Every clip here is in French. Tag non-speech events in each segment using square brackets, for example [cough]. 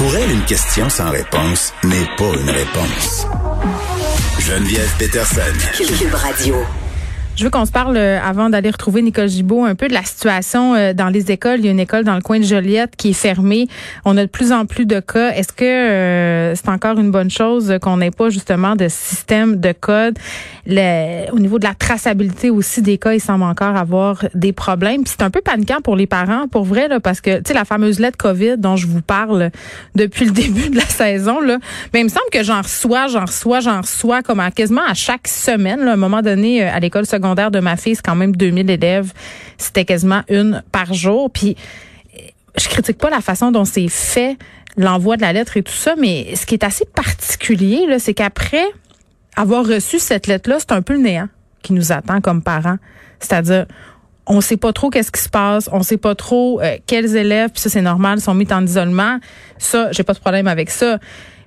Pour elle, une question sans réponse n'est pas une réponse. Geneviève Peterson. Cube Radio. Je veux qu'on se parle euh, avant d'aller retrouver Nicole Gibault un peu de la situation euh, dans les écoles. Il y a une école dans le coin de Joliette qui est fermée. On a de plus en plus de cas. Est-ce que euh, c'est encore une bonne chose qu'on n'ait pas justement de système de code? Le, au niveau de la traçabilité aussi des cas, il semble encore avoir des problèmes. C'est un peu paniquant pour les parents, pour vrai, là, parce que tu sais la fameuse lettre COVID dont je vous parle depuis le [laughs] début de la saison, là, mais il me semble que j'en reçois, j'en reçois, j'en reçois comme à, quasiment à chaque semaine. Là, à un moment donné, à l'école secondaire de ma fille, c'est quand même 2000 élèves. C'était quasiment une par jour. Puis, je critique pas la façon dont c'est fait, l'envoi de la lettre et tout ça, mais ce qui est assez particulier, là, c'est qu'après avoir reçu cette lettre-là, c'est un peu le néant qui nous attend comme parents. C'est-à-dire, on sait pas trop qu'est-ce qui se passe, on sait pas trop euh, quels élèves, puis ça c'est normal, sont mis en isolement. Ça, j'ai pas de problème avec ça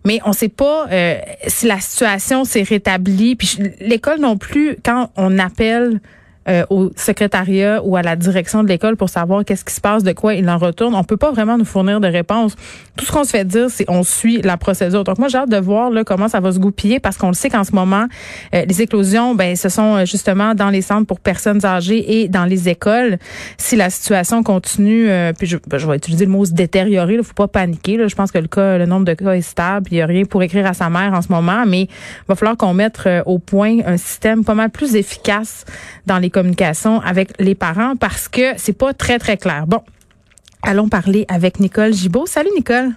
mais on sait pas euh, si la situation s'est rétablie. Puis l'école non plus, quand on appelle euh, au secrétariat ou à la direction de l'école pour savoir qu'est-ce qui se passe, de quoi il en retourne. On peut pas vraiment nous fournir de réponses. Tout ce qu'on se fait dire, c'est on suit la procédure. Donc moi, j'ai hâte de voir là, comment ça va se goupiller parce qu'on le sait qu'en ce moment, euh, les éclosions, ben, ce sont euh, justement dans les centres pour personnes âgées et dans les écoles. Si la situation continue, puis je, ben, je, vais utiliser le mot se détériorer, il faut pas paniquer. Là. Je pense que le cas, le nombre de cas est stable. Il y a rien pour écrire à sa mère en ce moment, mais il va falloir qu'on mette au point un système pas mal plus efficace dans les communication avec les parents parce que c'est pas très, très clair. Bon, allons parler avec Nicole Gibault. Salut, Nicole.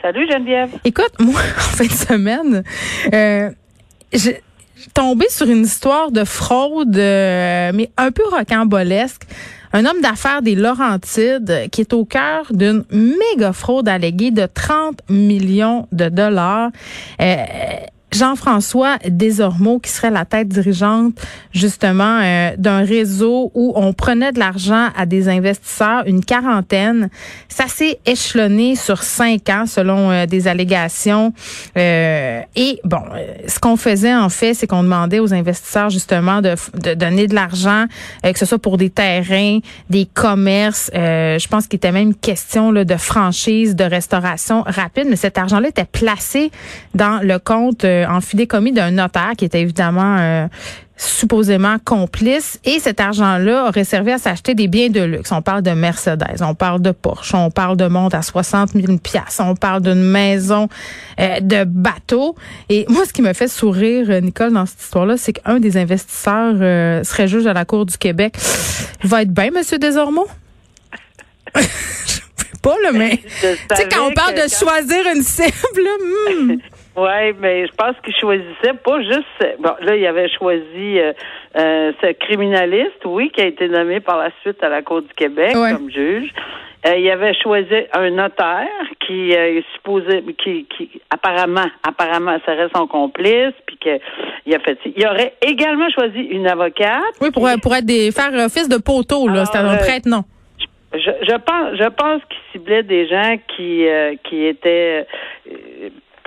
Salut, Geneviève. Écoute, [laughs] moi, en fin de semaine, euh, j'ai tombé sur une histoire de fraude, euh, mais un peu rocambolesque. Un homme d'affaires des Laurentides qui est au cœur d'une méga fraude alléguée de 30 millions de dollars. Euh, Jean-François Desormeaux, qui serait la tête dirigeante justement euh, d'un réseau où on prenait de l'argent à des investisseurs, une quarantaine. Ça s'est échelonné sur cinq ans selon euh, des allégations. Euh, et bon, ce qu'on faisait en fait, c'est qu'on demandait aux investisseurs justement de, de donner de l'argent, que ce soit pour des terrains, des commerces. je pense qu'il était même question de franchise, de restauration rapide, mais cet argent-là était placé dans le compte euh, en fidécommis d'un notaire qui était évidemment euh, supposément complice et cet argent-là aurait servi à s'acheter des biens de luxe. On parle de Mercedes, on parle de Porsche, on parle de montre à 60 000 piastres, on parle d'une maison euh, de bateau. Et moi, ce qui me fait sourire, Nicole, dans cette histoire-là, c'est qu'un des investisseurs serait juge à la Cour du Québec. Va être bien, Monsieur Desormeaux? [laughs] pas, là, mais tu sais, quand on parle de choisir une cible, hmm. Oui, mais je pense qu'il choisissait pas juste. Bon, là, il avait choisi euh, euh, ce criminaliste, oui, qui a été nommé par la suite à la Cour du Québec comme juge. Euh, il avait choisi un notaire qui est supposé, qui, qui apparemment, apparemment serait son complice, puis que il a fait. Il aurait également choisi une avocate. Oui, pour, pour être des faire office de poteau, là, c'était un prêtre, non? Je, je pense, je pense qu'il ciblait des gens qui qui étaient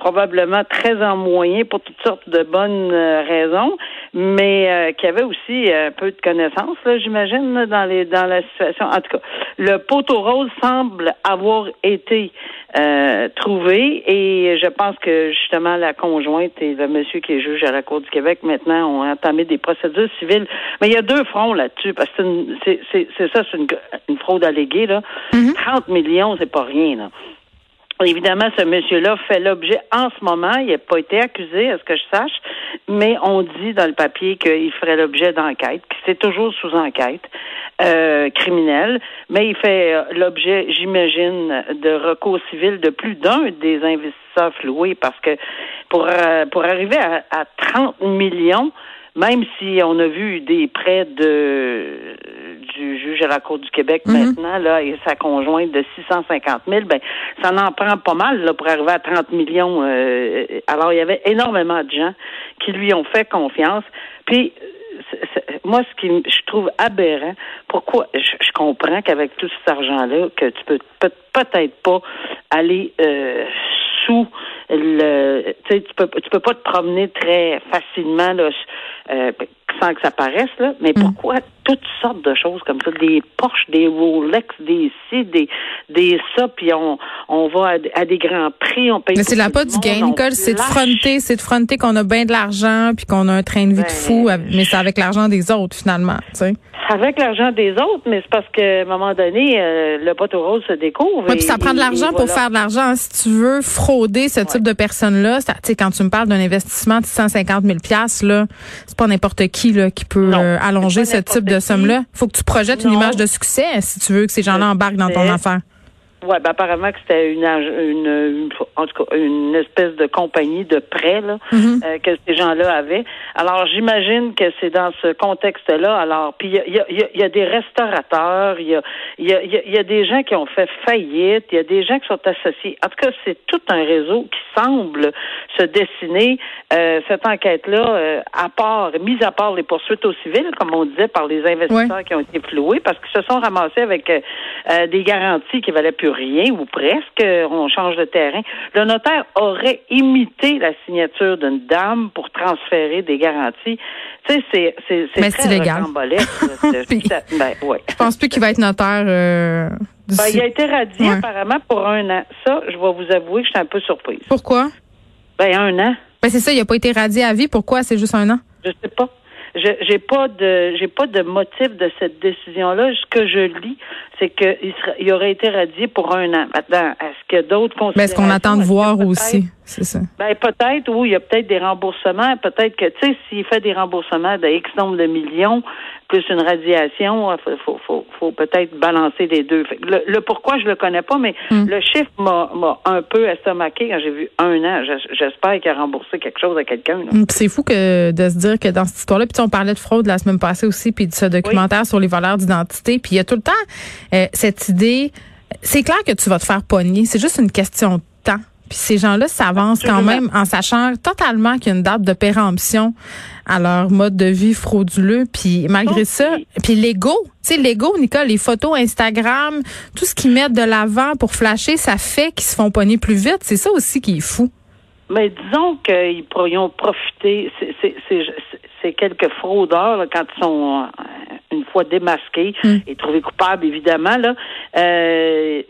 probablement très en moyen pour toutes sortes de bonnes euh, raisons, mais euh, qui avait aussi un peu de connaissances, j'imagine, dans les dans la situation. En tout cas, le poteau rose semble avoir été euh, trouvé et je pense que justement la conjointe et le monsieur qui est juge à la Cour du Québec maintenant ont entamé des procédures civiles. Mais il y a deux fronts là-dessus parce que c'est c'est ça, c'est une, fraude alléguée là. 30 mm-hmm. millions, c'est pas rien là. Évidemment, ce monsieur-là fait l'objet en ce moment, il n'a pas été accusé, à ce que je sache, mais on dit dans le papier qu'il ferait l'objet d'enquête, que c'est toujours sous enquête euh, criminelle, mais il fait euh, l'objet, j'imagine, de recours civil de plus d'un des investisseurs floués, parce que pour, euh, pour arriver à, à 30 millions, même si on a vu des prêts de du juge à la Cour du Québec mhm. maintenant, là, et sa conjointe de 650 000, ben, ça en prend pas mal, là, pour arriver à 30 millions. Euh, alors, il y avait énormément de gens qui lui ont fait confiance. Puis, moi, ce qui je trouve aberrant, pourquoi je, comprends qu'avec tout cet argent-là, que tu peux peut-être pas aller euh, sous le tu sais tu peux tu peux pas te promener très facilement là euh, sans que ça paraisse là mais mm. pourquoi toutes sortes de choses comme ça des Porsche des Rolex des ci des des ça puis on on va à, des grands prix, on paye. Mais c'est la pas du gain, Nicole, c'est de fronter, c'est de fronter qu'on a bien de l'argent puis qu'on a un train de vie de ben, fou, mais c'est avec l'argent des autres finalement, tu sais avec l'argent des autres, mais c'est parce qu'à un moment donné, euh, le poteau rose se découvre. Oui, puis ça prend de l'argent pour faire de l'argent. Si tu veux frauder ce type de personnes-là, tu sais, quand tu me parles d'un investissement de 150 000 là, c'est pas n'importe qui là qui peut euh, allonger ce type de somme-là. Faut que tu projettes une image de succès si tu veux que ces gens-là embarquent dans ton affaire. Oui, ben apparemment que c'était une, une, en tout cas une espèce de compagnie de prêt là, mhm. euh, que ces gens-là avaient. Alors j'imagine que c'est dans ce contexte-là. Alors puis il y a, y, y a, des restaurateurs, il y a, y, a, y a des gens qui ont fait faillite, il y a des gens qui sont associés. En tout cas, c'est tout un réseau qui semble se dessiner. Euh, cette enquête-là, euh, à part, mise à part les poursuites au civil, comme on disait, par les investisseurs qui ont été floués, parce qu'ils se sont ramassés avec des garanties qui valaient plus rien ou presque, on change de terrain. Le notaire aurait imité la signature d'une dame pour transférer des garanties. Tu sais, c'est c'est c'est très illégal. [laughs] ben, ouais. Je pense plus qu'il va être notaire. Euh, ben, il a été radié apparemment pour un an. Ça, je vais vous avouer que je suis un peu surprise. Pourquoi? Ben un an. Ben c'est ça, il n'a pas été radié à vie. Pourquoi? C'est juste un an? Je sais pas. Je j'ai pas de j'ai pas de motif de cette décision là. Ce que je lis, c'est qu'il il aurait été radié pour un an. Maintenant, est-ce que d'autres? Mais est-ce qu'on attend de voir aussi? C'est ça. Ben, peut-être, oui, il y a peut-être des remboursements. Peut-être que, tu sais, s'il fait des remboursements de X nombre de millions, plus une radiation, il faut, faut, faut peut-être balancer les deux. Le, pourquoi, je le connais pas, mais hmm. le chiffre m'a un peu estomaqué quand j'ai vu un an. J'espère qu'il a remboursé quelque chose à quelqu'un. Hmm, c'est fou que de se dire que dans cette histoire-là, puis on parlait de fraude la semaine passée aussi, puis de ce documentaire sur les valeurs d'identité, puis il y a tout le temps euh, cette idée. C'est clair que tu vas te faire pogner. C'est juste une question de. Puis ces gens-là s'avancent quand même en sachant totalement qu'il y a une date de péremption à leur mode de vie frauduleux. Puis malgré ça, puis l'ego, tu sais, l'ego, Nicole, les photos Instagram, tout ce qu'ils mettent de l'avant pour flasher, ça fait qu'ils se font pogner plus vite. C'est ça aussi qui est fou. Mais disons qu'ils pourrions profiter, c'est quelques fraudeurs quand ils sont euh, une fois démasqués hmm. et trouvés coupables, évidemment, là, euh,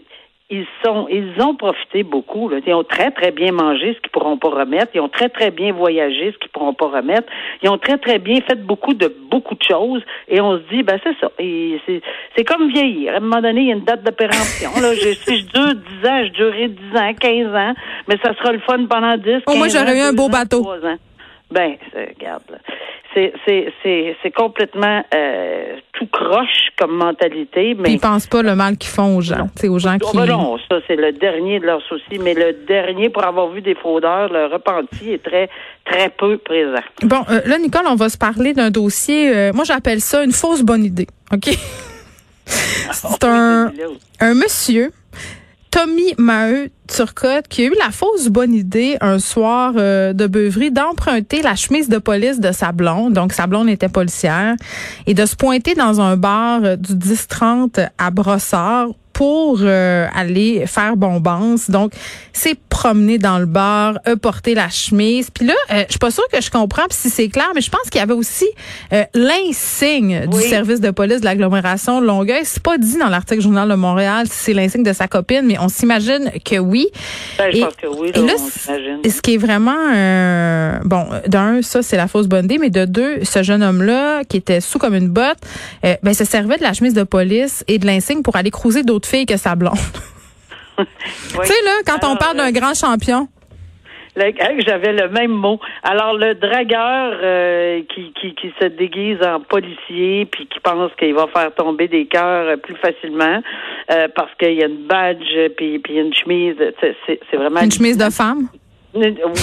ils sont, ils ont profité beaucoup. Là. Ils ont très très bien mangé, ce qu'ils pourront pas remettre. Ils ont très très bien voyagé, ce qu'ils pourront pas remettre. Ils ont très très bien fait beaucoup de beaucoup de choses. Et on se dit, ben c'est ça. c'est comme vieillir. À un moment donné, il y a une date de péremption. là, je, si je dure 10 ans, je durerai 10 ans, 15 ans, mais ça sera le fun pendant 10. Oh, moi, j'aurais eu un beau bateau. Ben, regarde. C'est complètement euh, tout croche comme mentalité. Mais ils pensent pas le mal qu'ils font aux gens, c'est aux gens qui. non, ça c'est le dernier de leurs soucis, mais le dernier pour avoir vu des fraudeurs, le repenti est très très peu présent. Bon, euh, là Nicole, on va se parler d'un dossier. Euh, moi, j'appelle ça une fausse bonne idée. Ok? c'est un un monsieur Tommy Maheu Turcotte qui a eu la fausse bonne idée un soir euh, de beuverie d'emprunter la chemise de police de sa blonde, donc sa blonde était policière, et de se pointer dans un bar euh, du 10-30 à Brossard pour euh, aller faire bombance. Donc, c'est promener dans le bar, a porté la chemise. Puis là, euh, je suis pas sûre que je comprends si c'est clair, mais je pense qu'il y avait aussi euh, l'insigne du service de police de l'agglomération de Longueuil. C'est pas dit dans l'article Journal de Montréal si c'est l'insigne de sa copine, mais on s'imagine que oui. Ben, je pense que oui, là, ce qui est vraiment bon, d'un, ça c'est la fausse bonne idée, mais de deux, ce jeune homme-là qui était sous comme une botte, ben se servait de la chemise de police et de l'insigne pour aller cruiser d'autres fille que sa blonde. [laughs] [laughs] Tu sais, là, quand on parle d'un grand champion. J'avais le même mot. Alors, le dragueur euh, qui, qui, qui, se déguise en policier puis qui pense qu'il va faire tomber des cœurs plus facilement euh, parce qu'il y a une badge puis, puis une chemise, c'est vraiment... Une chemise de femme?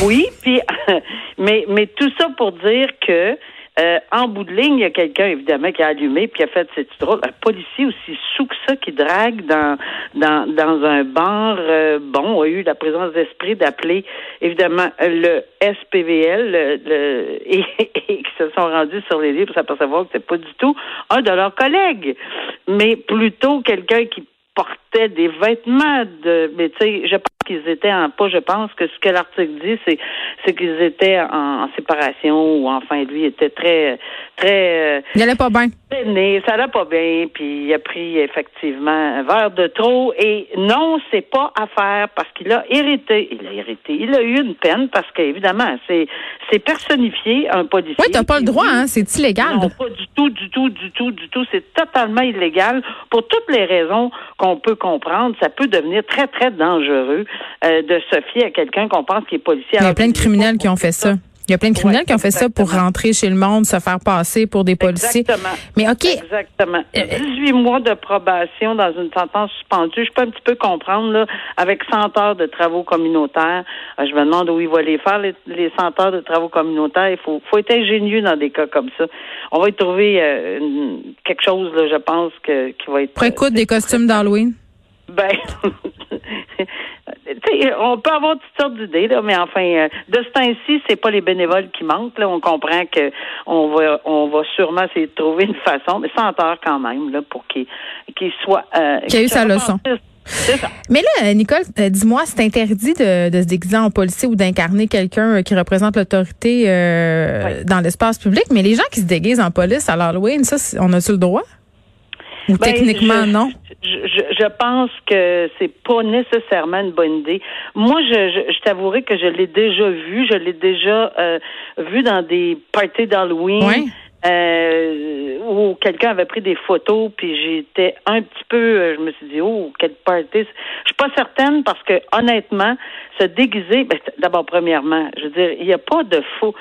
Oui, puis [laughs] mais, mais tout ça pour dire que euh, en bout de ligne, il y a quelqu'un, évidemment, qui a allumé puis qui a fait cette drôle. Un policier aussi sous que ça qui drague dans dans, dans un bar, euh, bon, a eu la présence d'esprit d'appeler, évidemment, le SPVL le, [laughs] et, qui se sont rendus sur les lieux pour s'apercevoir que c'est pas du tout un de leurs collègues, mais plutôt quelqu'un qui portait des vêtements de mais tu sais je qu'ils étaient en pas, je pense que ce que l'article dit, c'est c'est qu'ils étaient en, séparation ou enfin lui était très très. Euh, il allait pas bien. Ça allait pas bien, puis il a pris effectivement un verre de trop. Et non, c'est pas à faire parce qu'il a hérité. Il a hérité. Il a eu une peine parce qu'évidemment, c'est c'est personnifié un policier. Oui, t'as pas le droit, hein? C'est illégal. Non, pas du tout, du tout, du tout, du tout. C'est totalement illégal pour toutes les raisons qu'on peut comprendre. Ça peut devenir très, très dangereux euh, de se fier à quelqu'un qu'on pense qui est policier. Il y a plein de criminels qui ont fait ça. Il y a plein de criminels qui ont fait ça pour rentrer chez le monde, se faire passer pour des policiers. Exactement. Mais OK. Exactement. 18 euh, mois de probation dans une sentence suspendue. Je peux un petit peu comprendre, là, avec 100 heures de travaux communautaires. Euh, je me demande où il va les faire, les, les 100 heures de travaux communautaires. Il faut, faut être ingénieux dans des cas comme ça. On va y trouver euh, quelque chose, là, je pense, que, qui va être... Précoute des costumes d'Halloween? [laughs] Ben, on peut avoir toutes sortes d'idées, là, mais enfin, euh, de ce temps-ci, c'est pas les bénévoles qui manquent. Là. On comprend que on va, on va sûrement essayer de trouver une façon, mais sans tort quand même, là, pour qu'il qu'il soit. Euh, qu'il ait eu sa leçon. Mais là, Nicole, euh, dis-moi, c'est interdit de, de, se déguiser en policier ou d'incarner quelqu'un euh, qui représente l'autorité dans l'espace public, mais les gens qui se déguisent en police à l'Halloween, ça, on a-tu le droit? Ou ben, techniquement, non? Je, je, pense que c'est pas nécessairement une bonne idée. Moi, je, je, je t'avouerai que je l'ai déjà vu. Je l'ai déjà euh, vu dans des parties d'Halloween. Euh, où quelqu'un avait pris des photos, puis j'étais un petit peu, euh, je me suis dit, oh, quelle party. Je suis pas certaine parce que honnêtement, se déguiser, ben, d'abord premièrement, je veux dire, il n'y a pas de faux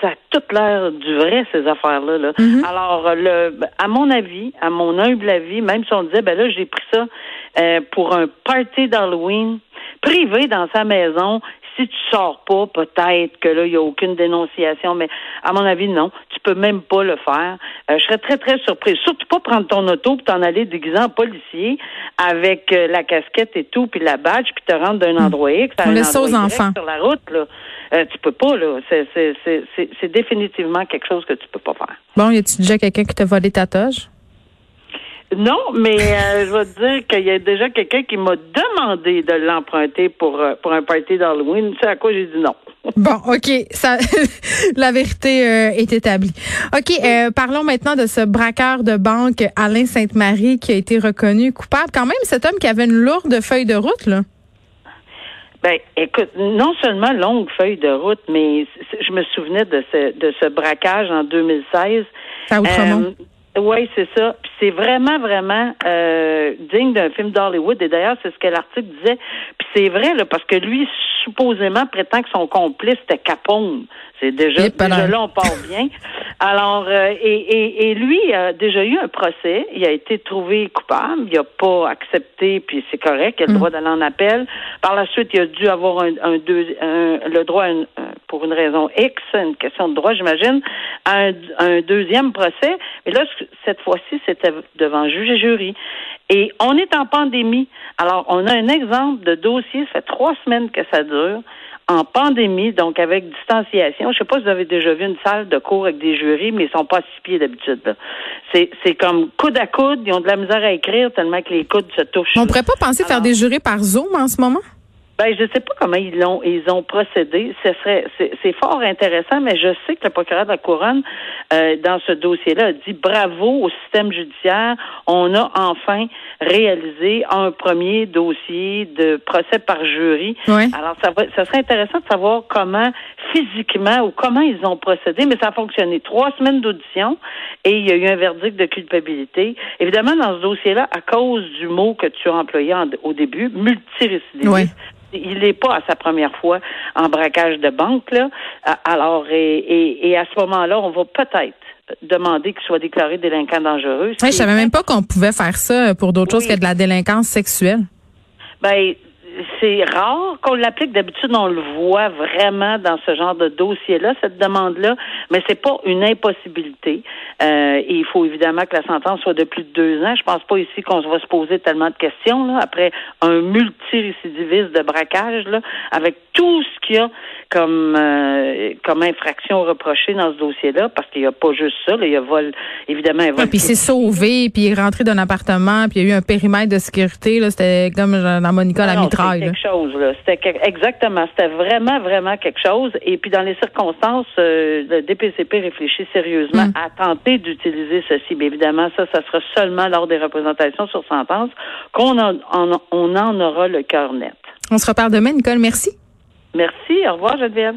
ça a toute l'air du vrai, ces affaires-là. Là. Mm-hmm. Alors, le, à mon avis, à mon humble avis, même si on disait, ben là, j'ai pris ça euh, pour un party d'Halloween privé dans sa maison. Si tu sors pas, peut-être que là, il n'y a aucune dénonciation, mais à mon avis, non. Tu peux même pas le faire. Euh, je serais très, très surprise. Surtout pas prendre ton auto pour t'en aller déguisé en policier avec euh, la casquette et tout, puis la badge, puis te rendre d'un mm. endroit X à un endroit aux enfants. sur la route, là. Euh, tu peux pas, là. C'est définitivement quelque chose que tu peux pas faire. Bon, y a-tu déjà quelqu'un qui t'a volé ta toge? Non, mais euh, [laughs] je vais te dire qu'il y a déjà quelqu'un qui m'a demandé de l'emprunter pour, euh, pour un party d'Halloween. Tu sais à quoi j'ai dit non. [laughs] Bon, OK. Ça, [laughs] la vérité est établie. OK, parlons maintenant de ce braqueur de banque, Alain Sainte-Marie, qui a été reconnu coupable. Quand même, cet homme qui avait une lourde feuille de route, là. Ben, écoute, non seulement longue feuille de route, mais je me souvenais de ce, de ce braquage en 2016. À Outremont. Euh, oui, c'est ça. Puis c'est vraiment, vraiment euh, digne d'un film d'Hollywood. Et d'ailleurs, c'est ce que l'article disait. Puis c'est vrai, là, parce que lui, supposément, prétend que son complice était Capone. C'est déjà, déjà là, on part bien. [laughs] Alors, euh, et, et, et, lui a déjà eu un procès. Il a été trouvé coupable. Il n'a pas accepté, puis c'est correct. Il a le mm. droit d'aller en appel. Par la suite, il a dû avoir un, un, deux, le droit, pour une raison X, une question de droit, j'imagine, à un, un, deuxième procès. Mais là, cette fois-ci, c'était devant juge et jury. Et on est en pandémie. Alors, on a un exemple de dossier. Ça fait trois semaines que ça dure en pandémie, donc avec distanciation. Je sais pas si vous avez déjà vu une salle de cours avec des jurys, mais ils sont pas à six pieds d'habitude. C'est, c'est comme coude à coude, ils ont de la misère à écrire tellement que les coudes se touchent. On pourrait pas penser faire des jurys par Zoom en ce moment? Ben, je sais pas comment ils l'ont, ils ont procédé. Ce serait, c'est, fort intéressant, mais je sais que le procureur de la couronne, euh, dans ce dossier-là, a dit bravo au système judiciaire. On a enfin réalisé un premier dossier de procès par jury. Alors, ça, va, ça serait intéressant de savoir comment physiquement ou comment ils ont procédé, mais ça a fonctionné. Trois semaines d'audition et il y a eu un verdict de culpabilité. Évidemment, dans ce dossier-là, à cause du mot que tu as employé au début, multirécidiviste il n'est pas à sa première fois en braquage de banque, là. Alors, et, à ce moment-là, on va peut-être demander qu'il soit déclaré délinquant dangereux. Oui, je savais même pas qu'on pouvait faire ça pour d'autres choses que de la délinquance sexuelle. Ben, c'est rare qu'on l'applique. D'habitude, on le voit vraiment dans ce genre de dossier-là, cette demande-là, mais c'est pas une impossibilité. Euh, il faut évidemment que la sentence soit de plus de deux ans. Je pense pas ici qu'on va se poser tellement de questions là, après un multirécidiviste de braquage, là, avec tout ce qu'il y a comme euh, comme infraction reprochée dans ce dossier-là, parce qu'il n'y a pas juste ça. il y a vol, évidemment, un vol. puis il s'est sauvé, puis il est rentré d'un appartement, puis il y a eu un périmètre de sécurité. Là, c'était comme dans Monica la mitraille. C'était quelque chose. Là. C'était exactement. C'était vraiment, vraiment quelque chose. Et puis dans les circonstances, euh, le DPCP réfléchit sérieusement mm. à tenter d'utiliser ceci. Mais évidemment, ça, ça sera seulement lors des représentations sur sentence qu'on en, on en aura le cœur net. On se reparle demain, Nicole. Merci. Merci. Au revoir, Geneviève.